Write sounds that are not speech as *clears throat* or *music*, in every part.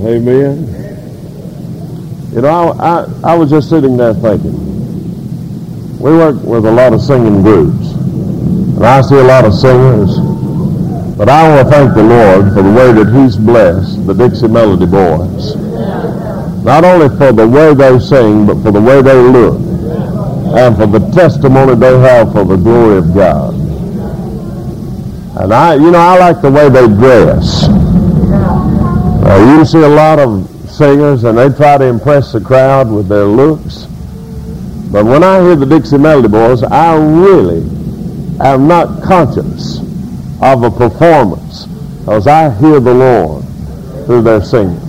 Amen. You know, I, I, I was just sitting there thinking. We work with a lot of singing groups, and I see a lot of singers. But I want to thank the Lord for the way that He's blessed the Dixie Melody Boys. Not only for the way they sing, but for the way they look, and for the testimony they have for the glory of God. And I, you know, I like the way they dress. Uh, you see a lot of singers, and they try to impress the crowd with their looks. But when I hear the Dixie Melody Boys, I really am not conscious of a performance because I hear the Lord through their singing.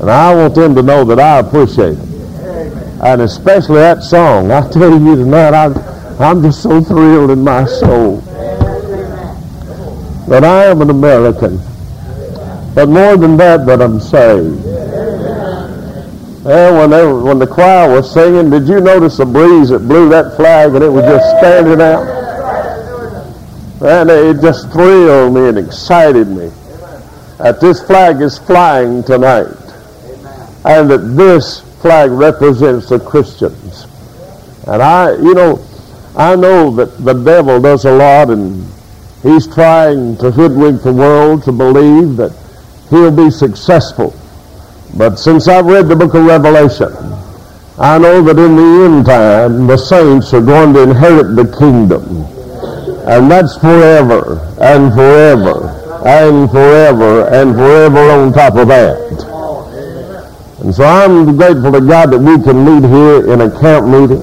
And I want them to know that I appreciate it. And especially that song. I tell you tonight, I, I'm just so thrilled in my soul that I am an American. But more than that, that I'm saved. And when, they, when the choir was singing, did you notice the breeze that blew that flag and it was just standing out? And it just thrilled me and excited me that this flag is flying tonight. And that this flag represents the Christians. And I, you know, I know that the devil does a lot and he's trying to hoodwink the world to believe that he'll be successful. But since I've read the book of Revelation, I know that in the end time the saints are going to inherit the kingdom. And that's forever and forever and forever and forever on top of that. And so I'm grateful to God that we can meet here in a camp meeting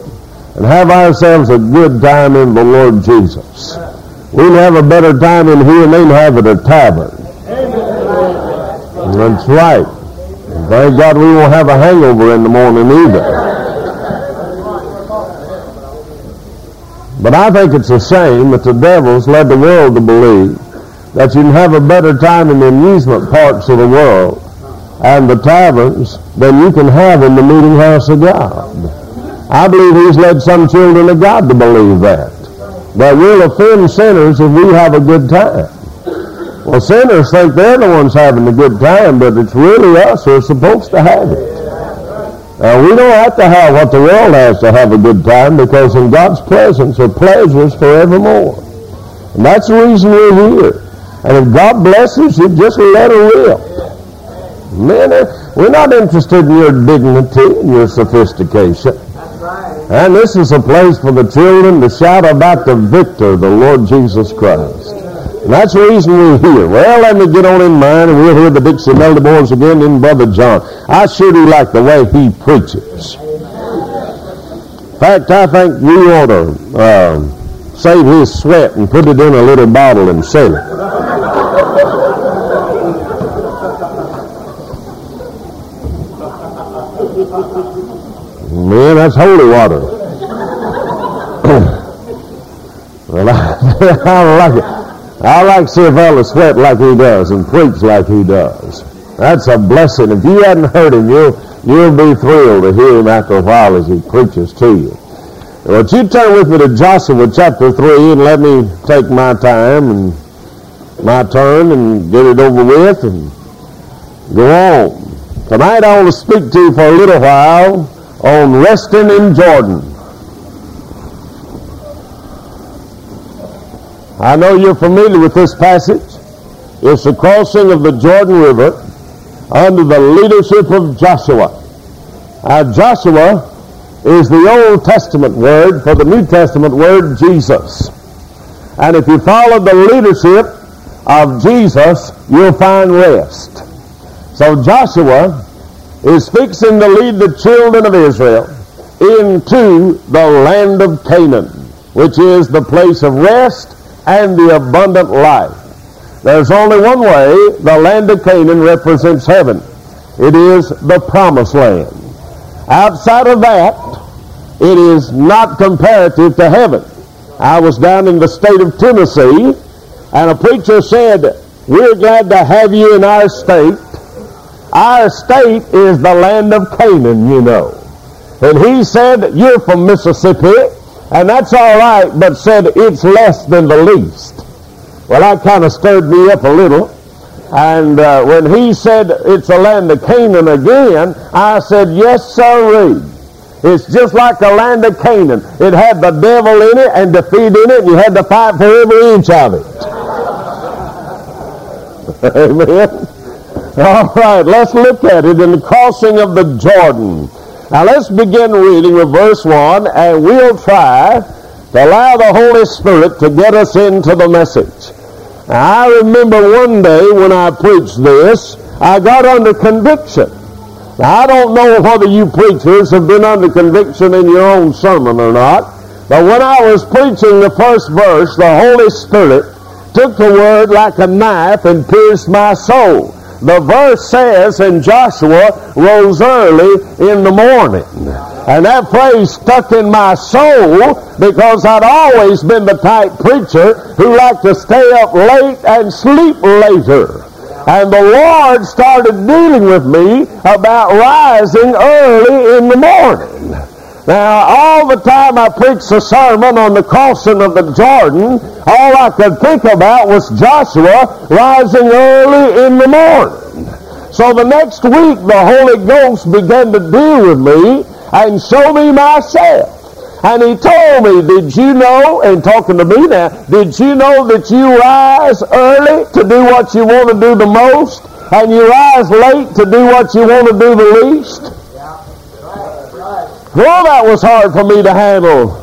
and have ourselves a good time in the Lord Jesus. We can have a better time in here than they have at a tavern. That's right. Thank God we won't have a hangover in the morning either. But I think it's a shame that the devils led the world to believe that you can have a better time in the amusement parks of the world and the taverns than you can have in the meeting house of God. I believe he's led some children of God to believe that. That we'll offend sinners if we have a good time. Well, sinners think they're the ones having a good time, but it's really us who are supposed to have it. Now, we don't have to have what the world has to have a good time because in God's presence are pleasures forevermore. And that's the reason we're here. And if God blesses you, just let her rip. Man, we're not interested in your dignity and your sophistication. And this is a place for the children to shout about the victor, the Lord Jesus Christ. And that's the reason we're here. Well, let me get on in mine, and we'll hear the Dixie Melody Boys again in Brother John. I sure do like the way he preaches. In fact, I think we ought to uh, save his sweat and put it in a little bottle and sell it. Man, that's holy water. *coughs* well, I, *laughs* I like it. I like to sweat like he does and preach like he does. That's a blessing. If you hadn't heard him, you'll, you'll be thrilled to hear him after a while as he preaches to you. Well, you turn with me to Joshua chapter 3 and let me take my time and my turn and get it over with and go on. Tonight I want to speak to you for a little while on resting in Jordan. I know you're familiar with this passage. It's the crossing of the Jordan River under the leadership of Joshua. Joshua is the Old Testament word for the New Testament word Jesus. And if you follow the leadership of Jesus, you'll find rest. So Joshua is fixing to lead the children of Israel into the land of Canaan, which is the place of rest and the abundant life. There's only one way the land of Canaan represents heaven. It is the promised land. Outside of that, it is not comparative to heaven. I was down in the state of Tennessee, and a preacher said, we're glad to have you in our state. Our state is the land of Canaan, you know. And he said, you're from Mississippi, and that's all right, but said it's less than the least. Well, that kind of stirred me up a little. And uh, when he said it's the land of Canaan again, I said, yes, sir. It's just like the land of Canaan. It had the devil in it and defeat in it, and you had to fight for every inch of it. *laughs* Amen. All right, let's look at it in the crossing of the Jordan. Now let's begin reading with verse 1, and we'll try to allow the Holy Spirit to get us into the message. Now, I remember one day when I preached this, I got under conviction. Now, I don't know whether you preachers have been under conviction in your own sermon or not, but when I was preaching the first verse, the Holy Spirit took the word like a knife and pierced my soul. The verse says, and Joshua rose early in the morning. And that phrase stuck in my soul because I'd always been the type preacher who liked to stay up late and sleep later. And the Lord started dealing with me about rising early in the morning. Now, all the time I preached a sermon on the crossing of the Jordan, all I could think about was Joshua rising early in the morning. So the next week, the Holy Ghost began to deal with me and show me myself. And he told me, did you know, and talking to me now, did you know that you rise early to do what you want to do the most, and you rise late to do what you want to do the least? Well, that was hard for me to handle.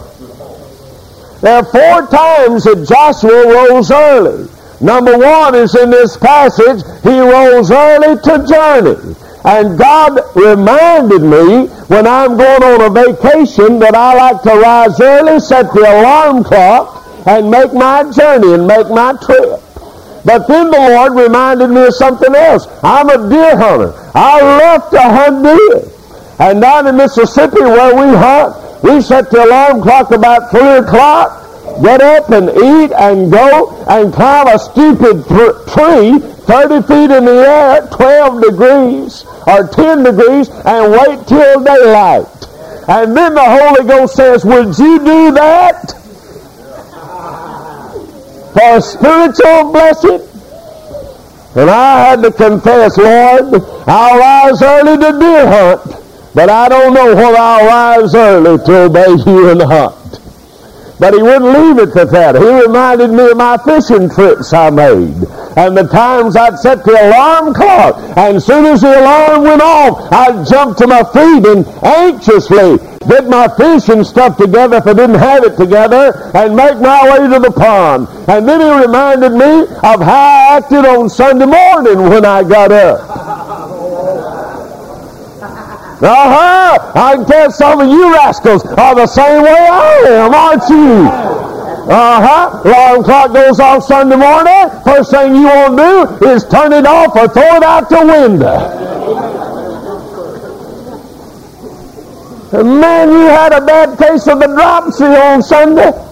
There are four times that Joshua rose early. Number one is in this passage, he rose early to journey. And God reminded me when I'm going on a vacation that I like to rise early, set the alarm clock, and make my journey and make my trip. But then the Lord reminded me of something else. I'm a deer hunter. I love to hunt deer. And down in Mississippi where we hunt, we set the alarm clock about 3 o'clock, get up and eat and go and climb a stupid tree 30 feet in the air, 12 degrees or 10 degrees, and wait till daylight. And then the Holy Ghost says, would you do that for a spiritual blessing? And I had to confess, Lord, I'll rise early to deer hunt. But I don't know whether I'll rise early to obey you and hunt. But he wouldn't leave it at that. He reminded me of my fishing trips I made. And the times I'd set the alarm clock. And as soon as the alarm went off, I'd jump to my feet and anxiously get my fishing stuff together if I didn't have it together and make my way to the pond. And then he reminded me of how I acted on Sunday morning when I got up. Uh-huh. I tell some of you rascals are the same way I am, aren't you? Uh-huh. Alarm clock goes off Sunday morning. First thing you want to do is turn it off or throw it out the window. Man, you had a bad case of the dropsy on Sunday.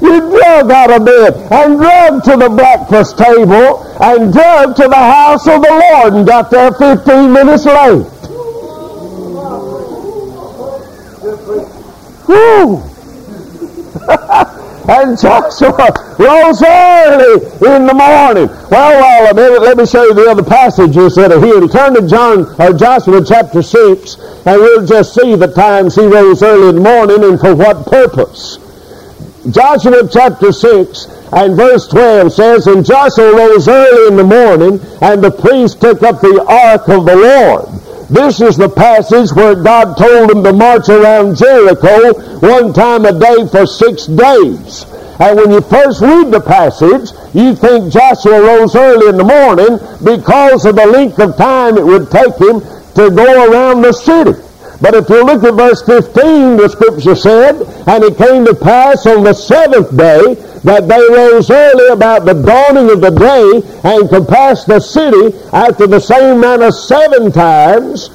You drug out of bed and drug to the breakfast table and drug to the house of the Lord and got there 15 minutes late. Whew. *laughs* and Joshua rose early in the morning. Well, well, a minute, let me show you the other passages that are here. Turn to John or Joshua chapter 6, and we'll just see the times he rose early in the morning and for what purpose. Joshua chapter 6 and verse 12 says, And Joshua rose early in the morning, and the priest took up the ark of the Lord. This is the passage where God told him to march around Jericho one time a day for six days. And when you first read the passage, you think Joshua rose early in the morning because of the length of time it would take him to go around the city. But if you look at verse 15, the scripture said, And it came to pass on the seventh day that they rose early about the dawning of the day and compassed the city after the same manner seven times.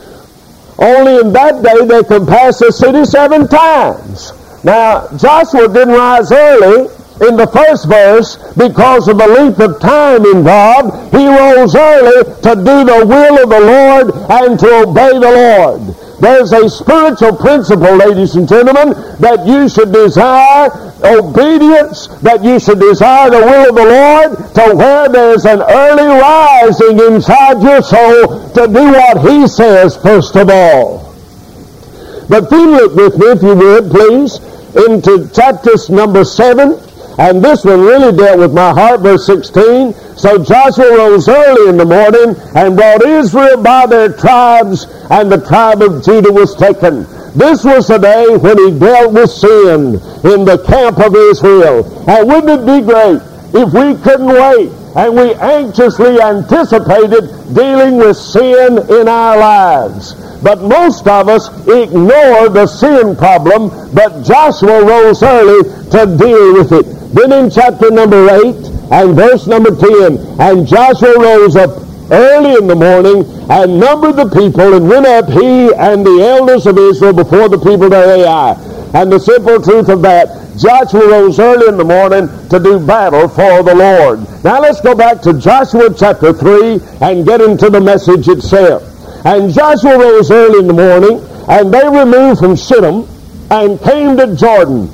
Only in that day they compassed the city seven times. Now, Joshua didn't rise early in the first verse because of the length of time involved. He rose early to do the will of the Lord and to obey the Lord. There's a spiritual principle, ladies and gentlemen, that you should desire obedience, that you should desire the will of the Lord to where there's an early rising inside your soul to do what He says first of all. But then look with me, if you would, please, into chapter number 7. And this one really dealt with my heart, verse 16. So Joshua rose early in the morning and brought Israel by their tribes, and the tribe of Judah was taken. This was the day when he dealt with sin in the camp of Israel. And wouldn't it be great if we couldn't wait and we anxiously anticipated dealing with sin in our lives? But most of us ignore the sin problem, but Joshua rose early to deal with it. Then in chapter number 8 and verse number 10, and Joshua rose up early in the morning and numbered the people and went up he and the elders of Israel before the people to Ai. And the simple truth of that, Joshua rose early in the morning to do battle for the Lord. Now let's go back to Joshua chapter 3 and get into the message itself. And Joshua rose early in the morning, and they removed from Shittim and came to Jordan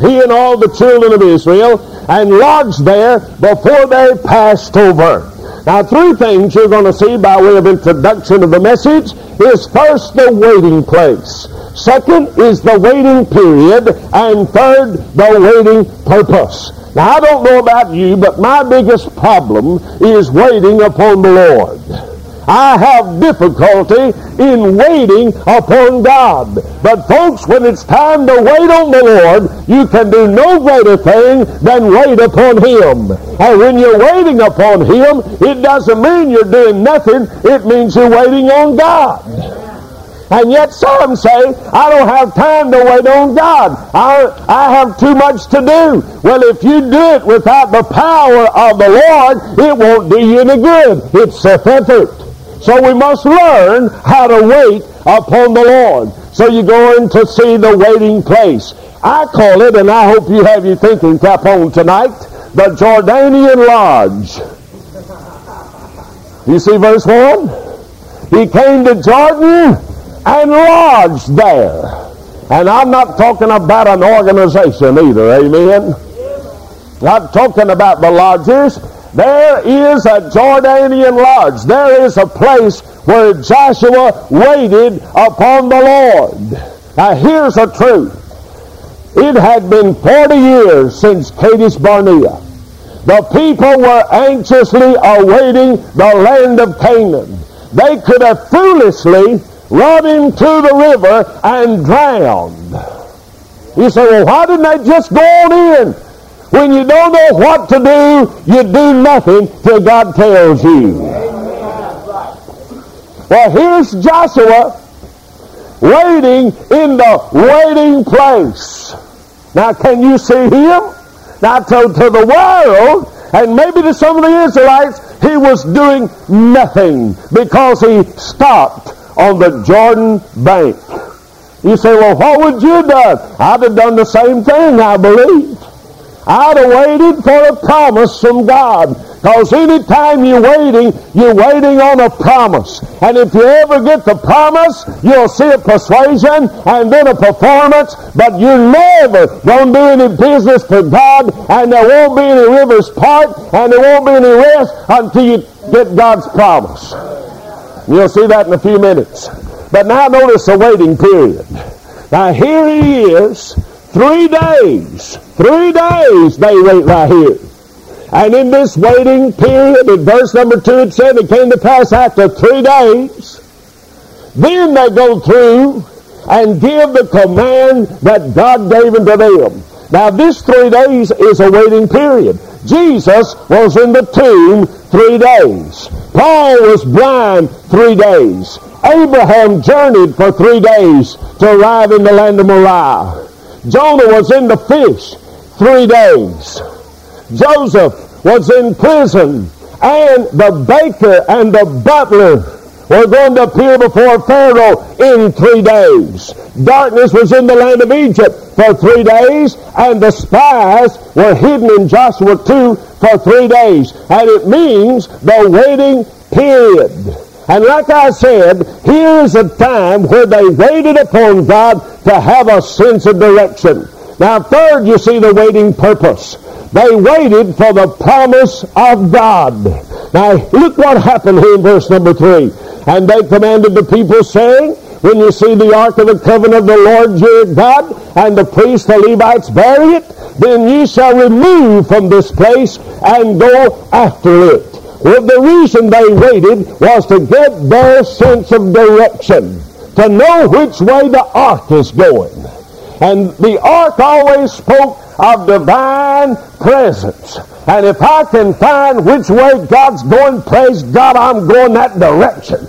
he and all the children of Israel, and lodged there before they passed over. Now, three things you're going to see by way of introduction of the message is first the waiting place. Second is the waiting period. And third, the waiting purpose. Now, I don't know about you, but my biggest problem is waiting upon the Lord. I have difficulty in waiting upon God. But folks, when it's time to wait on the Lord, you can do no greater thing than wait upon Him. And when you're waiting upon Him, it doesn't mean you're doing nothing. It means you're waiting on God. And yet some say, I don't have time to wait on God. I, I have too much to do. Well, if you do it without the power of the Lord, it won't do you any good. It's self-effort. So we must learn how to wait upon the Lord. So you go in to see the waiting place. I call it, and I hope you have your thinking cap on tonight, the Jordanian Lodge. You see verse 1? He came to Jordan and lodged there. And I'm not talking about an organization either, amen? I'm talking about the lodges there is a Jordanian lodge. There is a place where Joshua waited upon the Lord. Now here's the truth. It had been 40 years since Kadesh Barnea. The people were anxiously awaiting the land of Canaan. They could have foolishly run into the river and drowned. You say, well, why didn't they just go on in? When you don't know what to do, you do nothing till God tells you. Well, here's Joshua waiting in the waiting place. Now, can you see him? Now, to, to the world, and maybe to some of the Israelites, he was doing nothing because he stopped on the Jordan bank. You say, well, what would you have done? I'd have done the same thing, I believe. I'd have waited for a promise from God. Because anytime you're waiting, you're waiting on a promise. And if you ever get the promise, you'll see a persuasion and then a performance, but you're never to do any business for God, and there won't be any rivers part, and there won't be any rest until you get God's promise. You'll see that in a few minutes. But now notice the waiting period. Now here he is, three days Three days they wait right here. And in this waiting period, in verse number 2, it said it came to pass after three days. Then they go through and give the command that God gave unto them. Now this three days is a waiting period. Jesus was in the tomb three days. Paul was blind three days. Abraham journeyed for three days to arrive in the land of Moriah. Jonah was in the fish three days. Joseph was in prison, and the baker and the butler were going to appear before Pharaoh in three days. Darkness was in the land of Egypt for three days, and the spies were hidden in Joshua 2 for three days. And it means the waiting period. And like I said, here's a time where they waited upon God to have a sense of direction. Now, third, you see the waiting purpose. They waited for the promise of God. Now, look what happened here in verse number three. And they commanded the people, saying, when you see the ark of the covenant of the Lord your God, and the priests, the Levites, bury it, then ye shall remove from this place and go after it. Well, the reason they waited was to get their sense of direction, to know which way the ark is going. And the ark always spoke of divine presence. And if I can find which way God's going, praise God, I'm going that direction.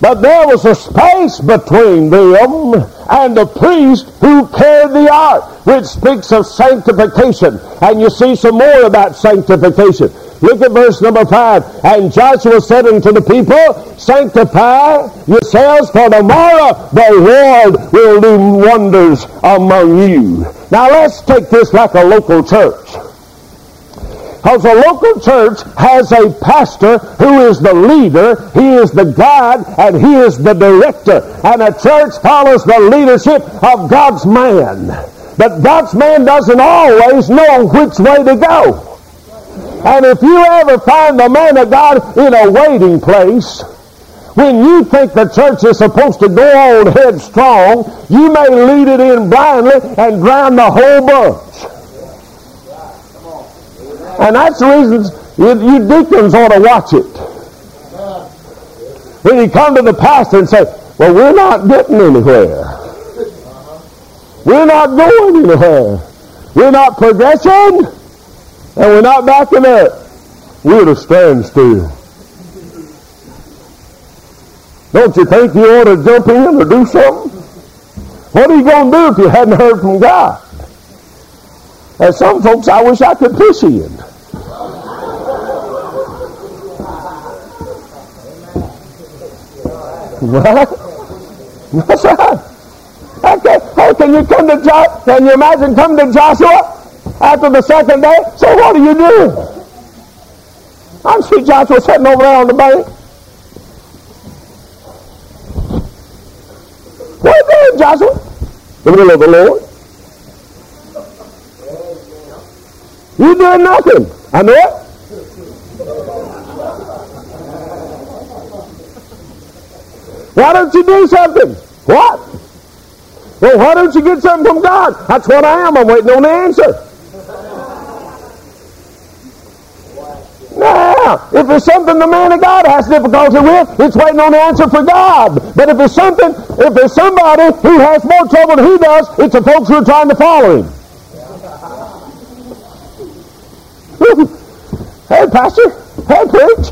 But there was a space between them and the priest who carried the ark, which speaks of sanctification. And you see some more about sanctification. Look at verse number 5. And Joshua said unto the people, Sanctify yourselves, for tomorrow the Lord will do wonders among you. Now let's take this like a local church. Because a local church has a pastor who is the leader, he is the guide, and he is the director. And a church follows the leadership of God's man. But God's man doesn't always know which way to go. And if you ever find the man of God in a waiting place, when you think the church is supposed to go on headstrong, you may lead it in blindly and drown the whole bunch. And that's the reason you, you deacons ought to watch it. When you come to the pastor and say, well, we're not getting anywhere. We're not going anywhere. We're not progressing, and we're not backing up. We're at a standstill. Don't you think you ought to jump in or do something? What are you going to do if you hadn't heard from God? As some folks, I wish I could push in. What? Right. Okay. Oh, can you come to Joshua? Can you imagine coming to Joshua after the second day? So what are you doing? I'm see Joshua sitting over there on the bank. You doing, Joshua? The will of the Lord. You doing nothing. I know it. Why don't you do something? What? Well, why don't you get something from God? That's what I am. I'm waiting on the answer. If it's something the man of God has difficulty with, it's waiting on the answer for God. But if it's something, if there's somebody who has more trouble than he does, it's the folks who are trying to follow him. *laughs* hey, Pastor. Hey, preach.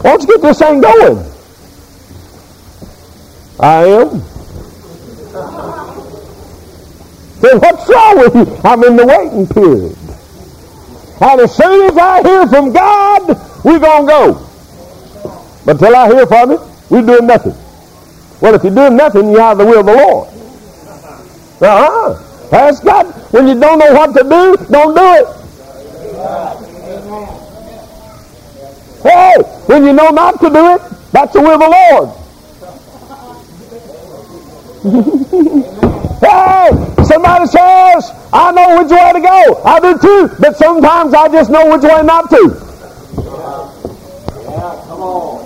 Why don't you get this thing going? I am. Then what's wrong with you? I'm in the waiting period. And as soon as I hear from God, we're going to go. But till I hear from Him, we're doing nothing. Well, if you're doing nothing, out of the will of the Lord. Uh-huh. Ask God. When you don't know what to do, don't do it. Hey, when you know not to do it, that's the will of the Lord. Hey, somebody says, I know which way to go. I do too, but sometimes I just know which way not to. Come on.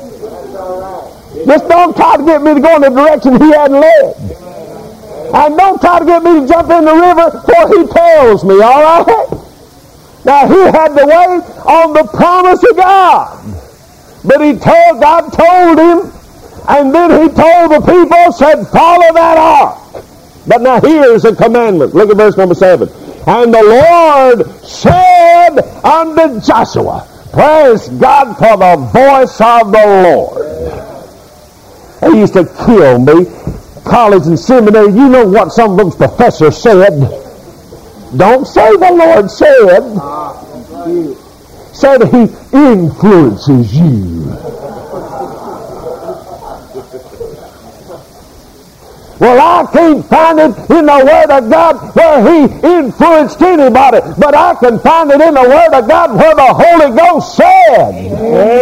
Just don't try to get me to go in the direction he hadn't led. And don't try to get me to jump in the river for he tells me, all right? Now, he had to wait on the promise of God. But he told, God told him and then he told the people, said, follow that ark. But now here's a commandment. Look at verse number 7. And the Lord said unto Joshua, Praise God for the voice of the Lord. They used to kill me. College and seminary, you know what some of those professors said. Don't say the Lord said. Ah, said he influences you. Well, I can't find it in the Word of God where He influenced anybody, but I can find it in the Word of God where the Holy Ghost said.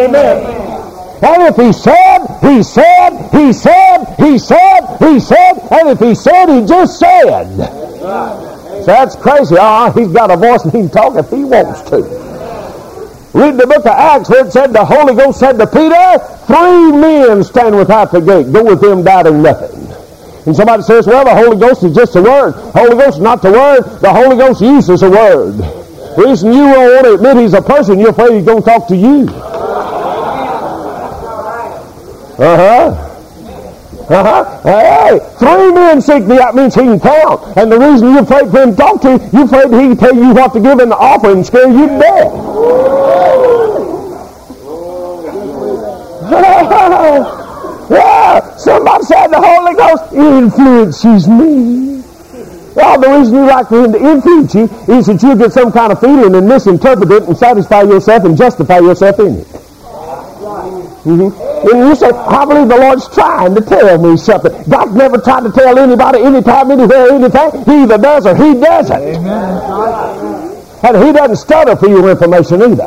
Amen. And if he said, he said, he said, he said, he said, and if he said, he just said. So that's crazy. Ah, he's got a voice and he can talk if he wants to. Read the book of Acts where it said the Holy Ghost said to Peter, three men stand without the gate. Go with them doubting nothing. And somebody says, well, the Holy Ghost is just a word. Holy Ghost is not the word. The Holy Ghost uses a word. The reason you don't want to admit he's a person, you're afraid he's going to talk to you. Uh-huh. Uh-huh. Hey, three men seek me. That means he can count. And the reason you're afraid for him to talk to you, you're afraid he can tell you what to give in the offering and scare you to death. *laughs* yeah, somebody said the Holy Ghost influences me. Well, the reason you like for him to influence you is that you get some kind of feeling and misinterpret it and satisfy yourself and justify yourself in it. Mm-hmm. And you say, I believe the Lord's trying to tell me something. God's never tried to tell anybody anytime, anywhere, anything. He either does or he doesn't. Amen. And he doesn't stutter for your information either.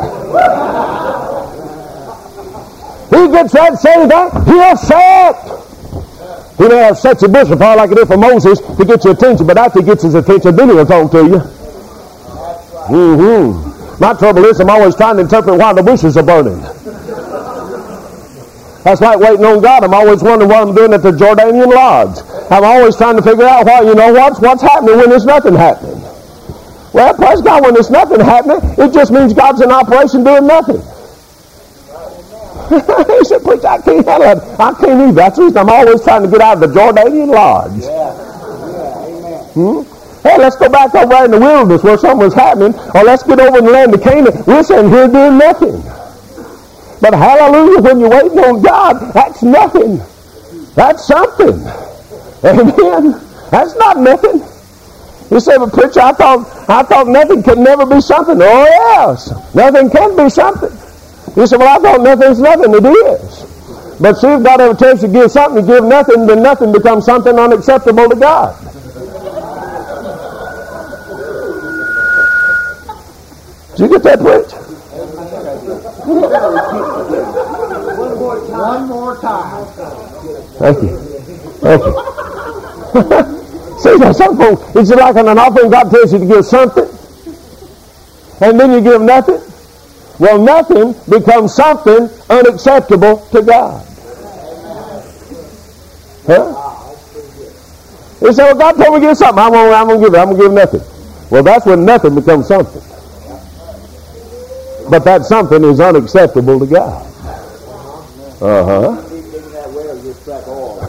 He gets ready to say that, he'll it. He may have your bush fire like it did for Moses to get your attention, but after he gets his attention, then he'll talk to you. Mm-hmm. My trouble is I'm always trying to interpret why the bushes are burning. That's like waiting on God. I'm always wondering what I'm doing at the Jordanian Lodge. I'm always trying to figure out why, you know, what's, what's happening when there's nothing happening. Well, praise God, when there's nothing happening, it just means God's in operation doing nothing. He said, preach, I can't handle it. I can't either. That's the reason I'm always trying to get out of the Jordanian Lodge. Yeah. Yeah. Hmm? Hey, let's go back over in the wilderness where something was happening, or let's get over in the land of Canaan. We're sitting here doing nothing. But hallelujah, when you're waiting on God, that's nothing. That's something. Amen. That's not nothing. You say, but preacher, I thought I thought nothing could never be something. Oh yes, nothing can be something. You say, well, I thought nothing's nothing. It is. But see, if God ever tells you to give something, to give nothing, then nothing becomes something unacceptable to God. Did you get that, preach? One more time. Thank you. Thank you. *laughs* See, now some folks, it's like on an offering, God tells you to give something, and then you give nothing. Well, nothing becomes something unacceptable to God. Huh? They say, well, God told me to give something. I'm going to give it. I'm going to give nothing. Well, that's when nothing becomes something. But that something is unacceptable to God. Uh-huh.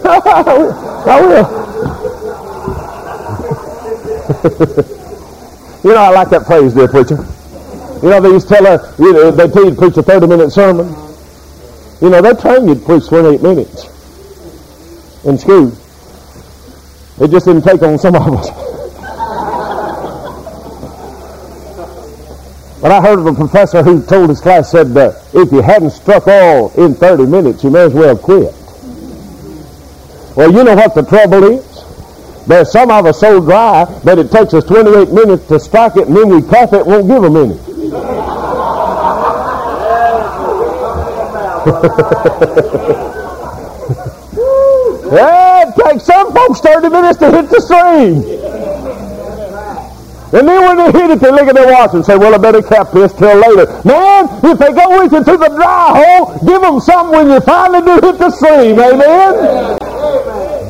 *laughs* I will. *laughs* you know, I like that phrase there, preacher. You know, they used to tell us, you know, they tell you to preach a 30-minute sermon. You know, they train you to preach 28 minutes in school. It just didn't take on some of us. *laughs* But I heard of a professor who told his class, said, uh, if you hadn't struck all in 30 minutes, you may as well quit. Well, you know what the trouble is? There's some of us so dry that it takes us 28 minutes to strike it, and then we cough it, won't give a minute. *laughs* yeah, it takes some folks 30 minutes to hit the stream. And then when they hit it, they look at their watch and say, well, I better cap this till later. Man, if they go with you the dry hole, give them something when you finally do hit the stream. Amen?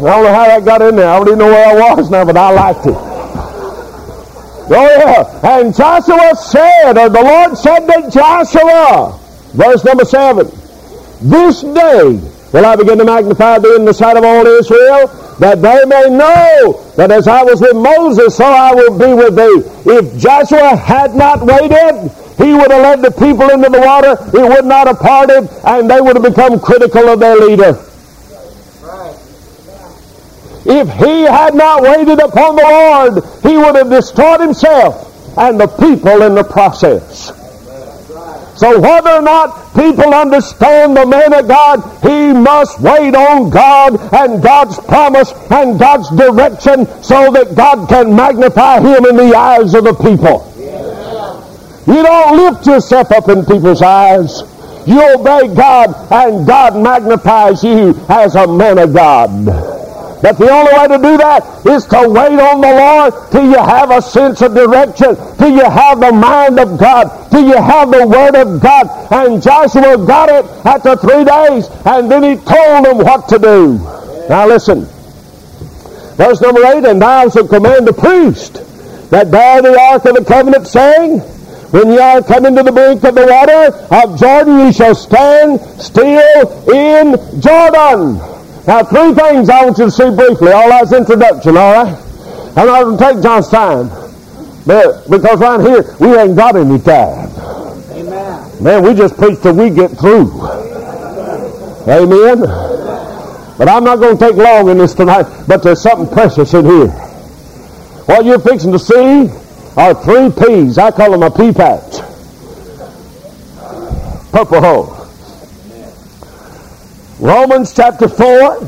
I don't know how that got in there. I don't even know where I was now, but I liked it. Oh, yeah. And Joshua said, or the Lord said to Joshua, verse number 7, This day will I begin to magnify thee in the sight of all Israel, that they may know that as I was with Moses, so I will be with thee. If Joshua had not waited, he would have led the people into the water. It would not have parted, and they would have become critical of their leader. If he had not waited upon the Lord, he would have destroyed himself and the people in the process. So whether or not people understand the man of God, he must wait on God and God's promise and God's direction so that God can magnify him in the eyes of the people. You don't lift yourself up in people's eyes. You obey God and God magnifies you as a man of God. But the only way to do that is to wait on the Lord till you have a sense of direction, till you have the mind of God, till you have the Word of God. And Joshua got it after three days, and then he told them what to do. Now listen. Verse number eight, and thou shalt command the priest that bear the ark of the covenant, saying, when ye are coming to the brink of the water of Jordan, ye shall stand still in Jordan. Now, three things I want you to see briefly. All that's introduction, all right? I'm not going to take John's time. But, because right here, we ain't got any time. Amen. Man, we just preach till we get through. Amen. But I'm not going to take long in this tonight, but there's something precious in here. What you're fixing to see are three P's. I call them a pea patch. Purple hull. Romans chapter 4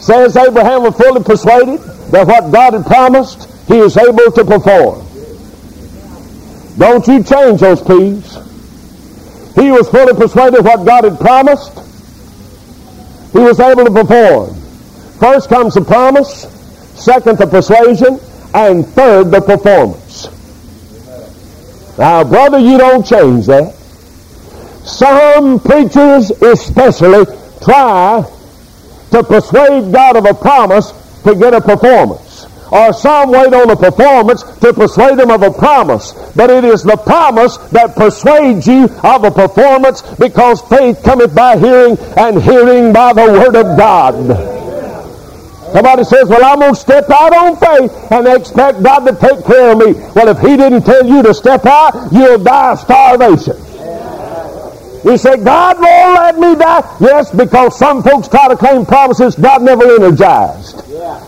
says Abraham was fully persuaded that what God had promised, he is able to perform. Don't you change those P's. He was fully persuaded what God had promised. He was able to perform. First comes the promise, second the persuasion, and third the performance. Now, brother, you don't change that. Some preachers especially try to persuade God of a promise to get a performance. Or some wait on a performance to persuade him of a promise. But it is the promise that persuades you of a performance because faith cometh by hearing and hearing by the word of God. Somebody says, well, I'm going to step out on faith and expect God to take care of me. Well, if he didn't tell you to step out, you'll die of starvation. You say, God won't let me die. Yes, because some folks try to claim promises God never energized. Yeah.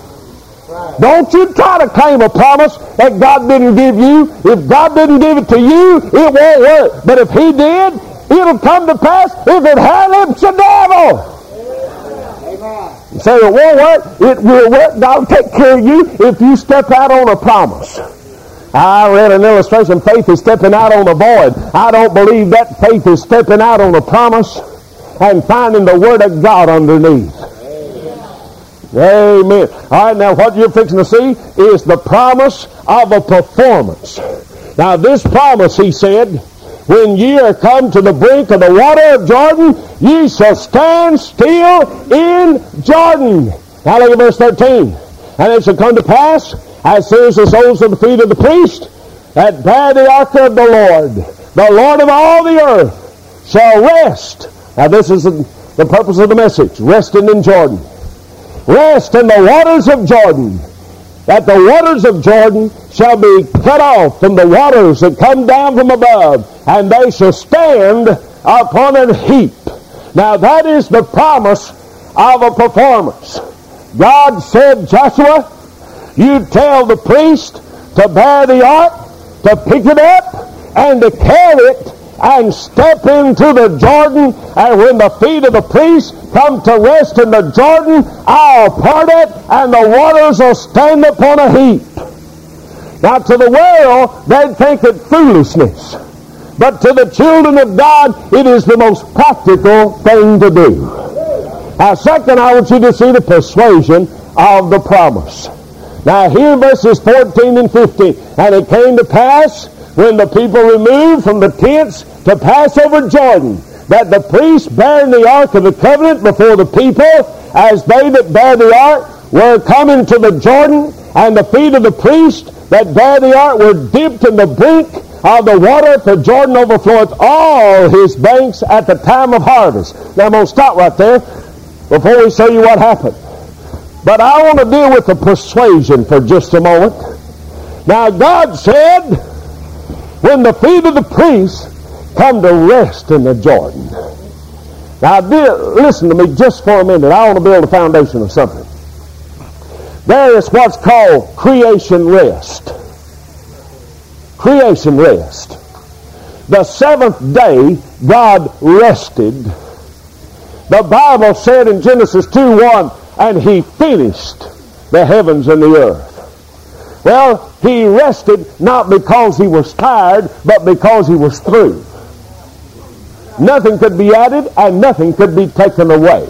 Right. Don't you try to claim a promise that God didn't give you. If God didn't give it to you, it won't work. But if He did, it'll come to pass. If it had, it's the devil. You say it won't work, it will work. God will take care of you if you step out on a promise. I read an illustration. Faith is stepping out on the void. I don't believe that faith is stepping out on the promise and finding the Word of God underneath. Amen. Amen. All right, now what you're fixing to see is the promise of a performance. Now, this promise, he said, when ye are come to the brink of the water of Jordan, ye shall stand still in Jordan. Now look at verse 13. And it shall come to pass as soon as the soles of the feet of the priest that bear the ark of the Lord, the Lord of all the earth, shall rest. Now this is the purpose of the message, resting in Jordan. Rest in the waters of Jordan, that the waters of Jordan shall be cut off from the waters that come down from above, and they shall stand upon an heap. Now that is the promise of a performance. God said, Joshua, you tell the priest to bear the ark, to pick it up, and to carry it and step into the Jordan. And when the feet of the priest come to rest in the Jordan, I'll part it, and the waters will stand upon a heap. Now, to the world, they'd think it foolishness. But to the children of God, it is the most practical thing to do. Now, second, I want you to see the persuasion of the promise. Now here verses 14 and 15. And it came to pass when the people removed from the tents to pass over Jordan, that the priests bearing the ark of the covenant before the people, as they that bear the ark were coming to the Jordan, and the feet of the priest that bear the ark were dipped in the brink of the water, for Jordan overfloweth all his banks at the time of harvest. Now I'm going to stop right there before we show you what happened. But I want to deal with the persuasion for just a moment. Now, God said, when the feet of the priests come to rest in the Jordan. Now, dear, listen to me just for a minute. I want to build a foundation of something. There is what's called creation rest. Creation rest. the seventh day God rested. The Bible said in Genesis 2 1, and he finished the heavens and the earth. Well, he rested not because he was tired, but because he was through. Nothing could be added and nothing could be taken away.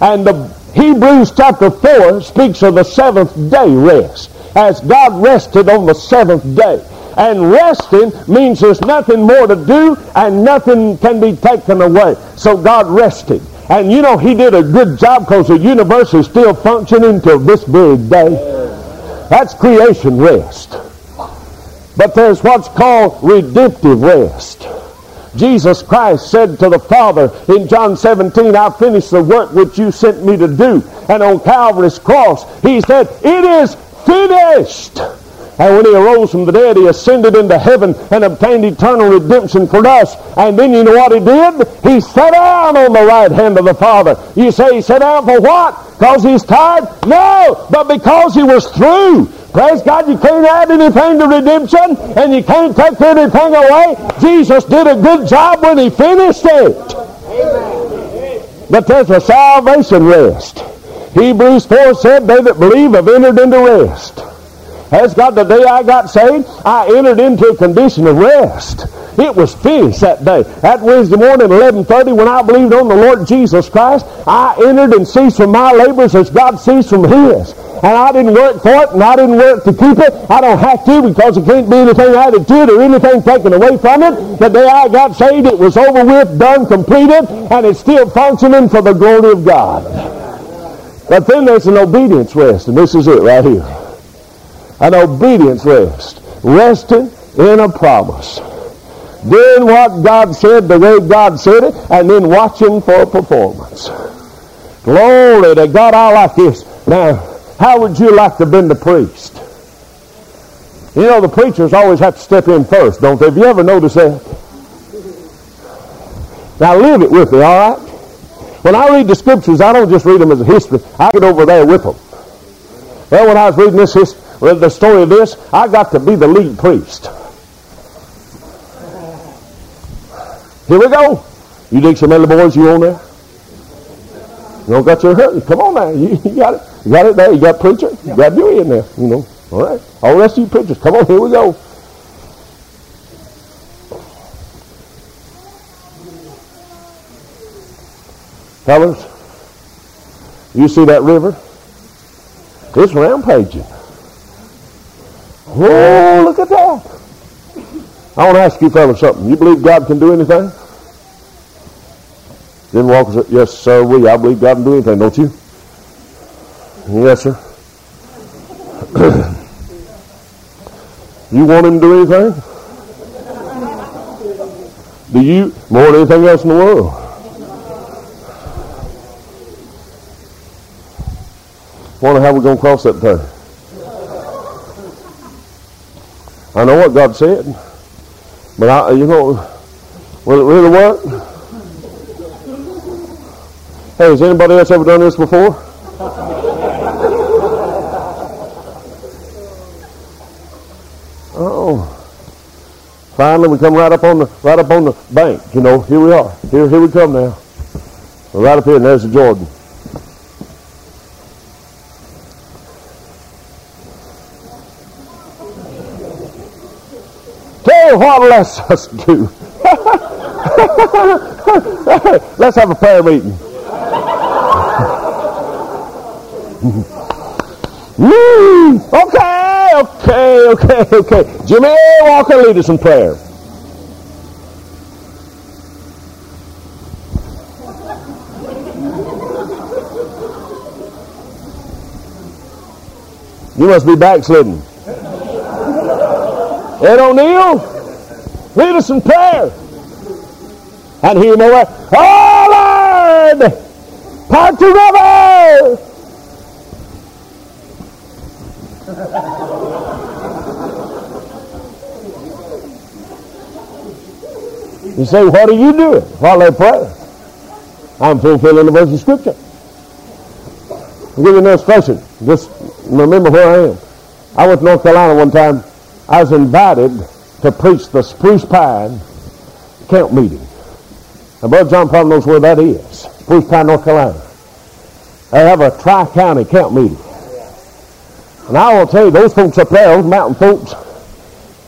And the Hebrews chapter 4 speaks of the seventh day rest, as God rested on the seventh day. And resting means there's nothing more to do and nothing can be taken away. So God rested. And you know, he did a good job because the universe is still functioning till this very day. That's creation rest. But there's what's called redemptive rest. Jesus Christ said to the Father in John 17, I finished the work which you sent me to do. And on Calvary's cross, he said, It is finished. And when he arose from the dead, he ascended into heaven and obtained eternal redemption for us. And then you know what he did? He sat down on the right hand of the Father. You say he sat down for what? Because he's tired? No, but because he was through. Praise God, you can't add anything to redemption and you can't take anything away. Jesus did a good job when he finished it. But there's a salvation rest. Hebrews 4 said, They that believe have entered into rest. As God, the day I got saved, I entered into a condition of rest. It was finished that day. That Wednesday morning, 11.30, when I believed on the Lord Jesus Christ, I entered and ceased from my labors as God ceased from his. And I didn't work for it, and I didn't work to keep it. I don't have to because there can't be anything added to it or anything taken away from it. The day I got saved, it was over with, done, completed, and it's still functioning for the glory of God. But then there's an obedience rest, and this is it right here an obedience rest, resting in a promise. Doing what God said the way God said it, and then watching for performance. Glory to God, I like this. Now, how would you like to have been the priest? You know, the preachers always have to step in first, don't they? Have you ever noticed that? Now, live it with me, all right? When I read the scriptures, I don't just read them as a history. I get over there with them. Well, when I was reading this history, read the story of this, I got to be the lead priest. Here we go. You dig some other boys you on there? You don't got your hurt. Come on now. You, *laughs* you, got it. You got it there. You got preacher. You got Dewey in there. You know. All right. All the rest of you preachers. Come on. Here we go. Fellas, you see that river? It's rampaging. Oh, look at that. I want to ask you fellas something. You believe God can do anything? Then Walker said, yes, sir, we. I believe God can do anything, don't you? Yes, sir. *clears throat* you want him to do anything? Do you? More than anything else in the world. Wonder how we're to cross that thing. I know what God said, but I, you know, will it really work? Hey, has anybody else ever done this before? *laughs* Oh, finally we come right up on the right up on the bank. You know, here we are. Here, here we come now. Right up here, and there's the Jordan. What let's us do? *laughs* let's have a prayer meeting. Hmm. okay, okay, okay, okay. Jimmy Walker, lead us in prayer. You must be backslidden. Ed O'Neill? Lead us in prayer. And he may Oh Lord! Part the river! You say, what are you doing while they pray? I'm fulfilling the verse of Scripture. I'll give you an illustration. Just remember where I am. I went to North Carolina one time. I was invited to preach the spruce pine camp meeting. And Brother John probably knows where that is. Spruce Pine, North Carolina. They have a tri-county camp meeting. And I will tell you, those folks up there, those mountain folks,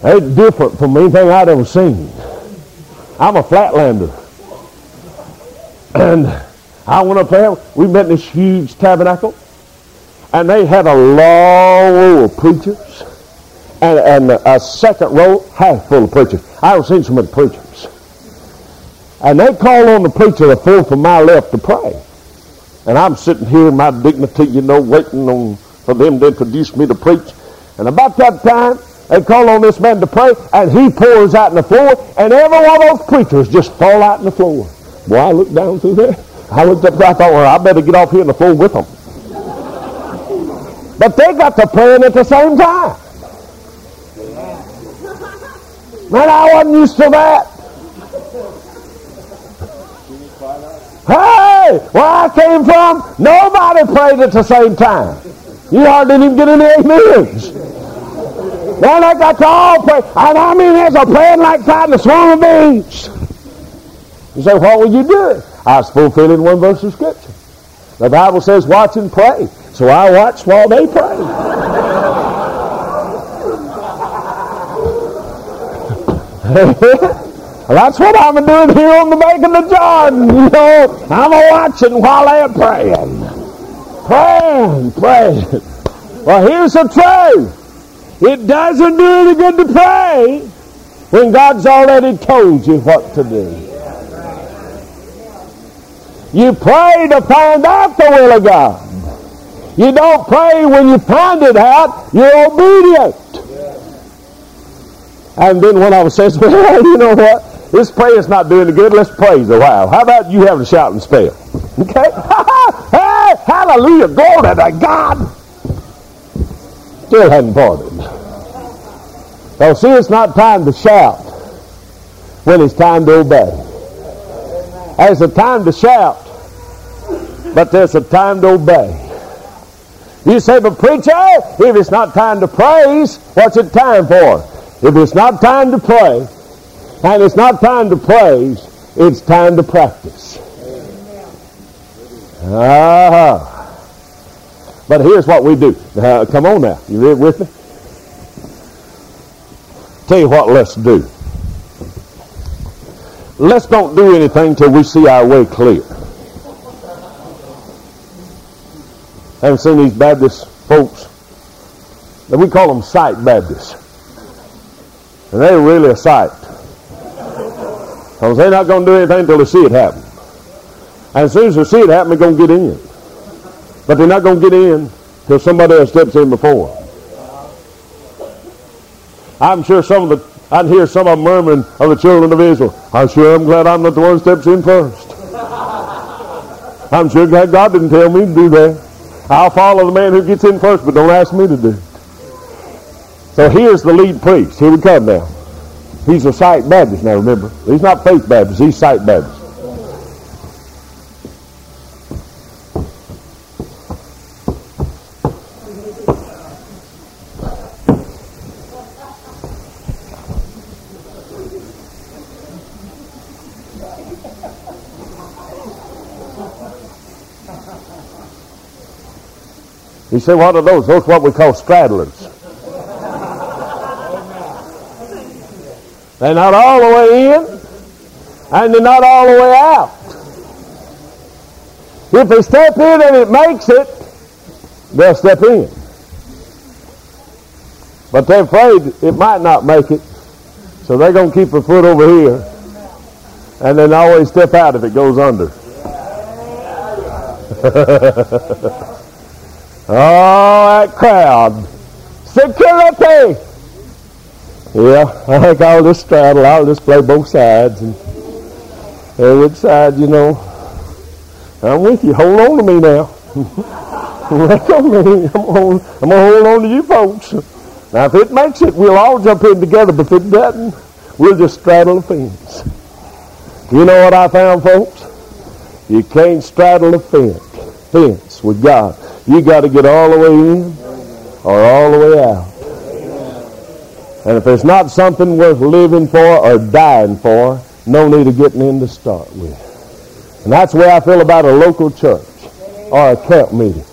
they're different from anything I'd ever seen. I'm a flatlander. *clears throat* And I went up there, we met in this huge tabernacle, and they had a long row of preachers, and, and a second row half full of preachers. I haven't seen so many preachers. And they called on the preacher the fourth from my left to pray. And I'm sitting here in my dignity, you know, waiting on for them to introduce me to preach. And about that time, they call on this man to pray, and he pours out in the floor, and every one of those preachers just fall out in the floor. Boy, I looked down through there. I looked up there, I thought, well, I better get off here in the floor with them. But they got to praying at the same time. Man, I wasn't used to that. Hey, where I came from, nobody prayed at the same time. You hardly didn't even get any amens. Then I got to all pray. And I mean, there's a praying like that in the of bees. You say, what were you do? I was fulfilling one verse of Scripture. The Bible says, watch and pray. So I watched while they prayed. *laughs* that's what I'm doing here on the bank of the Jordan. You know, I'm a watching while they're praying. Praying, praying. Well, here's the truth. It doesn't do any good to pray when God's already told you what to do. You pray to find out the will of God. You don't pray when you find it out. You're obedient. And then when I was saying, *laughs* well, you know what? This prayer's not doing good. Let's praise a while. How about you having a shouting spell? Okay? *laughs* hey, hallelujah. Glory to God. Still hadn't parted. So see, it's not time to shout when it's time to obey. There's a time to shout, but there's a time to obey. You say, but preacher, if it's not time to praise, what's it time for? If it's not time to pray, and it's not time to praise, it's time to practice. Ah. But here's what we do. Uh, come on now. You with me? Tell you what let's do. Let's don't do anything till we see our way clear. Haven't seen these Baptist folks. We call them sight Baptists. And they're really a sight. Because they're not going to do anything until they see it happen. And as soon as they see it happen, they're going to get in. But they're not going to get in till somebody else steps in before. I'm sure some of the, I'd hear some of them murmuring of the children of Israel. I'm sure I'm glad I'm not the one who steps in first. I'm sure glad God didn't tell me to do that. I'll follow the man who gets in first, but don't ask me to do it. So here's the lead priest. Here we come now. He's a sight Baptist now, remember. He's not faith Baptist. He's sight Baptist. He said, what are those? Those are what we call straddlers. They're not all the way in, and they're not all the way out. If they step in and it makes it, they'll step in. But they're afraid it might not make it, so they're going to keep a foot over here, and then always step out if it goes under. *laughs* Oh, that crowd. Security! Yeah, I think I'll just straddle. I'll just play both sides. And which side, you know. I'm with you. Hold on to me now. *laughs* Let on me. I'm going I'm to hold on to you folks. Now, if it makes it, we'll all jump in together. But if it doesn't, we'll just straddle the fence. You know what I found, folks? You can't straddle the fence, fence with God. You got to get all the way in or all the way out. And if there's not something worth living for or dying for, no need of getting in to start with. And that's where I feel about a local church or a camp meeting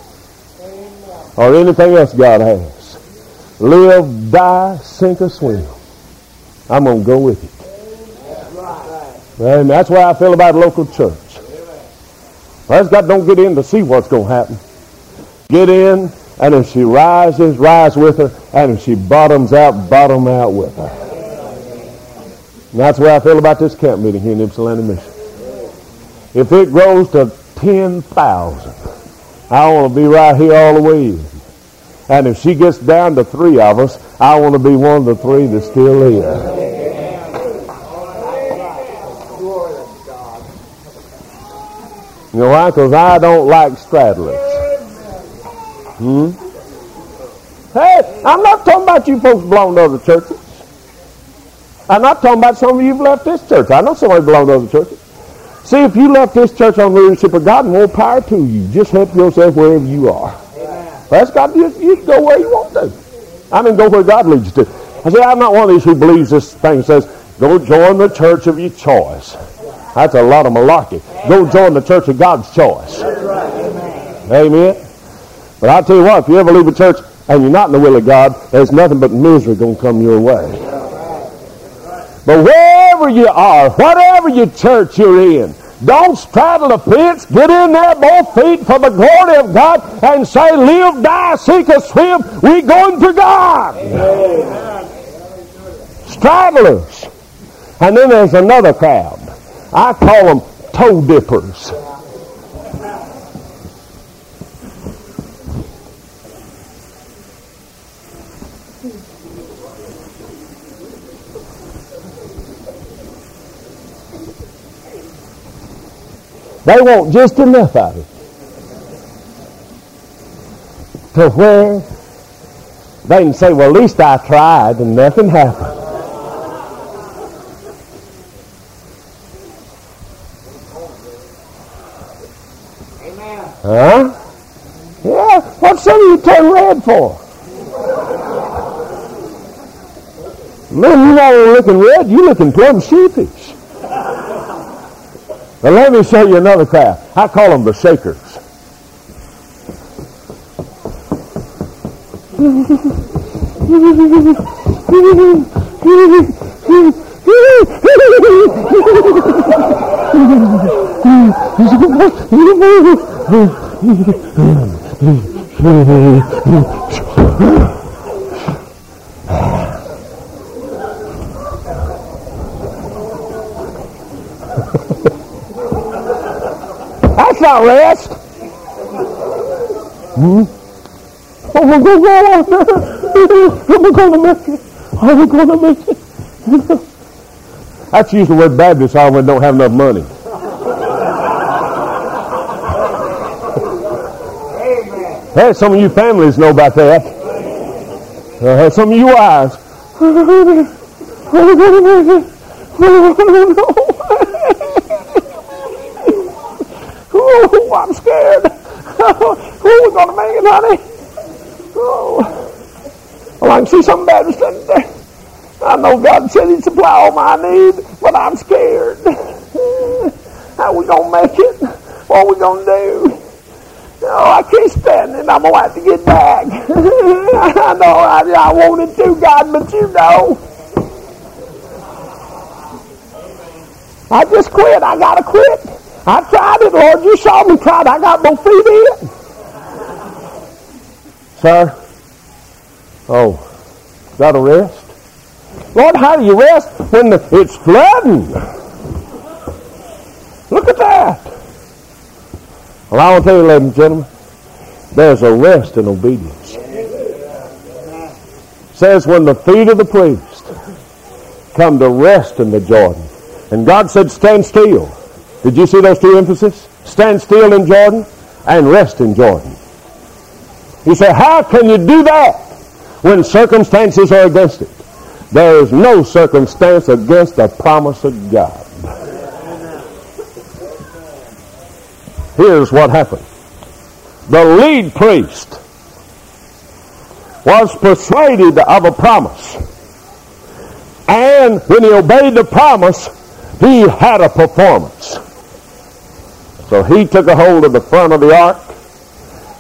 or anything else God has. Live, die, sink or swim. I'm going to go with it. And that's why I feel about local church. Well, God don't get in to see what's going to happen. Get in, and if she rises, rise with her, and if she bottoms out, bottom out with her. And that's where I feel about this camp meeting here in Ypsilanti, Michigan. If it grows to 10,000, I want to be right here all the way. And if she gets down to three of us, I want to be one of the three that's still here. You know why? Because I don't like straddlers. Hmm? Hey, I'm not talking about you folks belong to other churches. I'm not talking about some of you have left this church. I know somebody belong to other churches. See, if you left this church on leadership of God, more power to you. Just help yourself wherever you are. That's God. You, you go where you want to. I mean, go where God leads you to. I say, I'm not one of these who believes this thing says, go join the church of your choice. That's a lot of malarkey. Go join the church of God's choice. Amen. But I'll tell you what, if you ever leave a church and you're not in the will of God, there's nothing but misery going to come your way. But wherever you are, whatever your church you're in, don't straddle the fence. Get in there both feet for the glory of God and say, live, die, sink or swim. We're going for God. Amen. Straddlers. And then there's another crowd. I call them toe dippers. They want just enough of it. To where they can say, well, at least I tried and nothing happened. Amen. Huh? Yeah, what's some of you turn red for? Man, you're not looking red, you're looking plumb sheepish. But let me show you another craft. I call them the shakers. *laughs* Not rest. Hmm? Oh, we're going to go on. *laughs* We're going to make it. Oh, we're going to make it. *laughs* That's usually where Baptists are when they don't have enough money. Hey, some of you families know about that. Uh, some of you wives. *laughs* Oh, I'm scared. oh, we're going to make it, honey. Oh. Well, I can see some Baptists in there. I know God said he'd supply all my needs, but I'm scared. *laughs* How we going to make it? What we going to do? Oh, I can't stand it. I'm going to have to get back. *laughs* I know I, I wanted to, God, but you know. I just quit. I got to quit. I tried it, Lord. You saw me try it. I got both feet in. It. Sir? Oh, got to rest? Lord, how do you rest when the, it's flooding? Look at that. Well, I want to tell you, ladies and gentlemen, there's a rest in obedience. It says when the feet of the priest come to rest in the Jordan. And God said, stand still did you see those two emphases? Stand still in Jordan and rest in Jordan. You say, how can you do that when circumstances are against it? There is no circumstance against the promise of God. Here's what happened. The lead priest was persuaded of a promise. And when he obeyed the promise, He had a performance. So he took a hold of the front of the ark.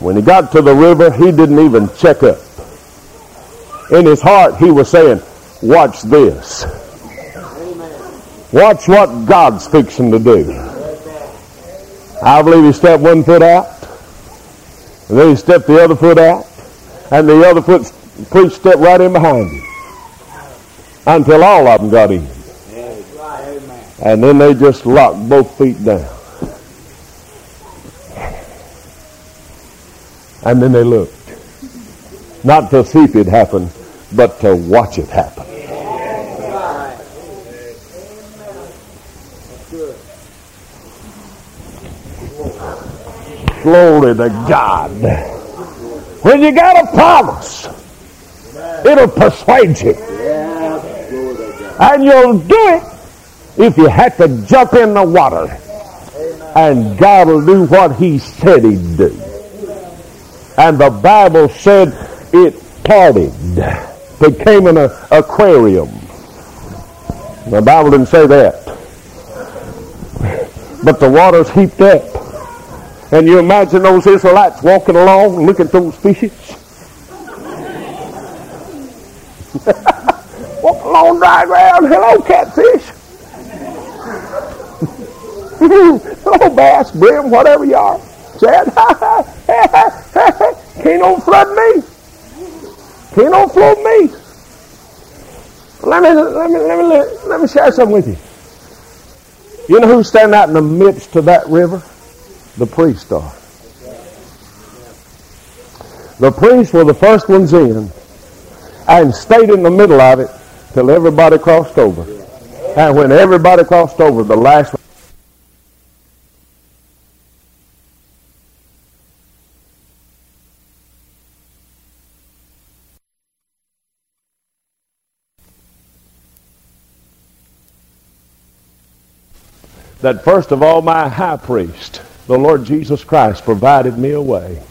When he got to the river, he didn't even check up. In his heart, he was saying, watch this. Watch what God's fixing to do. I believe he stepped one foot out, and then he stepped the other foot out, and the other foot preach stepped right in behind him until all of them got in. And then they just locked both feet down. And then they looked. Not to see if it happened, but to watch it happen. Glory to God. When you got a promise, it'll persuade you. And you'll do it if you had to jump in the water. And God will do what he said he'd do. And the Bible said it parted, became an aquarium. The Bible didn't say that. But the waters heaped up. And you imagine those Israelites walking along, looking at those fishes. *laughs* Walk along dry ground. Hello, catfish. *laughs* Hello, bass, brim, whatever you are. Said, *laughs* *laughs* can't no flood me. Can't no flood me. Let me, let me, let me, let me share something with you. You know who's standing out in the midst of that river? The priests are. The priests were the first ones in and stayed in the middle of it till everybody crossed over. And when everybody crossed over, the last that first of all my high priest, the Lord Jesus Christ, provided me a way.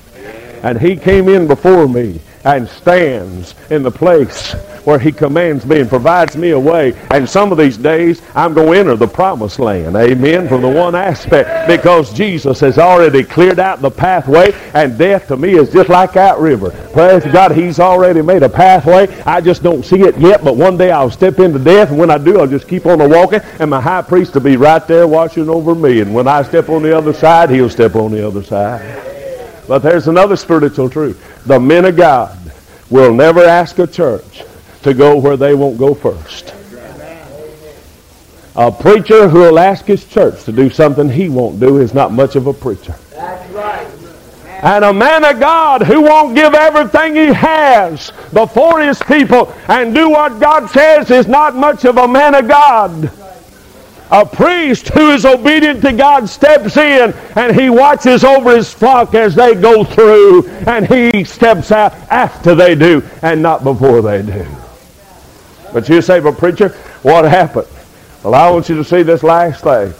And he came in before me and stands in the place where he commands me and provides me a way. And some of these days, I'm going to enter the promised land. Amen. From the one aspect, because Jesus has already cleared out the pathway, and death to me is just like that river. Praise God, He's already made a pathway. I just don't see it yet, but one day I'll step into death, and when I do, I'll just keep on walking, and my high priest will be right there watching over me. And when I step on the other side, He'll step on the other side. But there's another spiritual truth. The men of God will never ask a church to go where they won't go first. A preacher who will ask his church to do something he won't do is not much of a preacher. And a man of God who won't give everything he has before his people and do what God says is not much of a man of God. A priest who is obedient to God steps in and he watches over his flock as they go through and he steps out after they do and not before they do. But you say, but preacher, what happened? Well, I want you to see this last thing.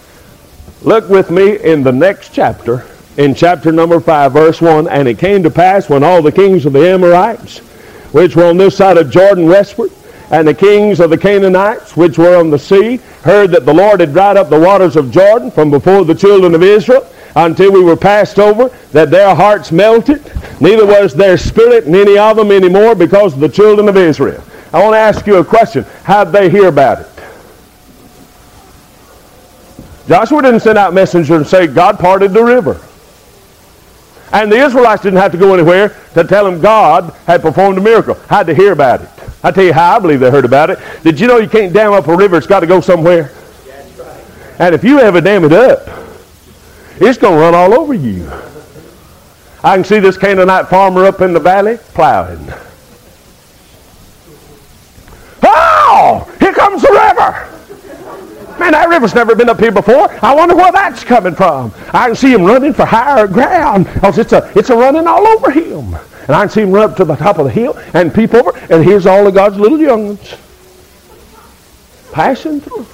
Look with me in the next chapter, in chapter number 5, verse 1. And it came to pass when all the kings of the Amorites, which were on this side of Jordan westward, and the kings of the Canaanites, which were on the sea, heard that the Lord had dried up the waters of Jordan from before the children of Israel until we were passed over, that their hearts melted, neither was their spirit in any of them anymore because of the children of Israel. I want to ask you a question. How'd they hear about it? Joshua didn't send out messengers and say, God parted the river. And the Israelites didn't have to go anywhere to tell them God had performed a miracle. Had to hear about it. I tell you how I believe they heard about it. Did you know you can't dam up a river? It's got to go somewhere. And if you ever dam it up, it's going to run all over you. I can see this Canaanite farmer up in the valley plowing. Oh, here comes the river. Man, that river's never been up here before. I wonder where that's coming from. I can see him running for higher ground because it's a, it's a running all over him. And I can see him run up to the top of the hill and peep over, and here's all of God's little young ones passing through.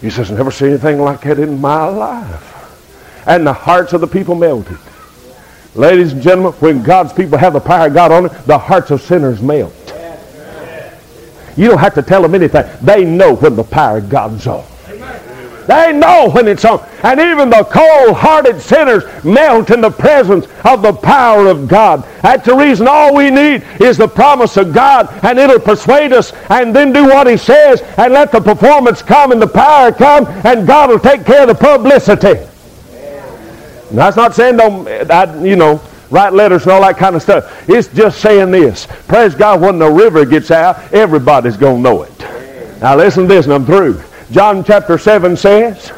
He says, never seen anything like that in my life. And the hearts of the people melted. Ladies and gentlemen, when God's people have the power of God on it, the hearts of sinners melt. You don't have to tell them anything. They know when the power of God's on. They know when it's on. And even the cold-hearted sinners melt in the presence of the power of God. That's the reason all we need is the promise of God, and it'll persuade us, and then do what He says, and let the performance come and the power come, and God will take care of the publicity. And that's not saying don't, I, you know, write letters and all that kind of stuff. It's just saying this. Praise God, when the river gets out, everybody's going to know it. Now listen to this, and I'm through. John chapter 7 says,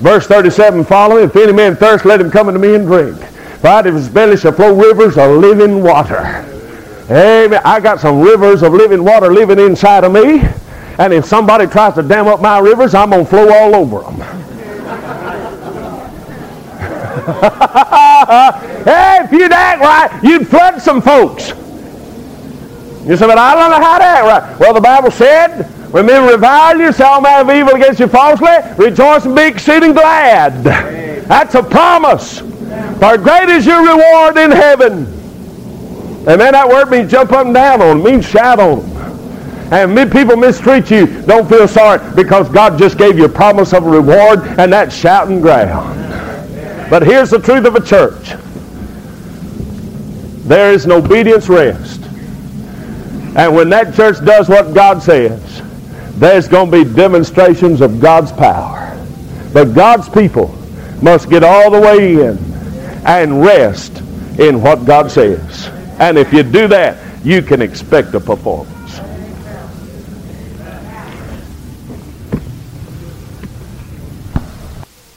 verse 37 following, If any man thirst, let him come unto me and drink. For out of his belly shall flow rivers of living water. Amen. I got some rivers of living water living inside of me. And if somebody tries to dam up my rivers, I'm going to flow all over them. hey, *laughs* if you'd act right, you'd flood some folks. You say, but I don't know how to act right. Well, the Bible said, when men revile you, say all manner of evil against you falsely, rejoice and be exceeding glad. That's a promise. For great is your reward in heaven. Amen. That word means jump up and down on them, means shout on them. And people mistreat you, don't feel sorry because God just gave you a promise of a reward and that's shouting ground. But here's the truth of a church. There is an obedience rest. And when that church does what God says, there's going to be demonstrations of God's power. But God's people must get all the way in and rest in what God says. And if you do that, you can expect a performance.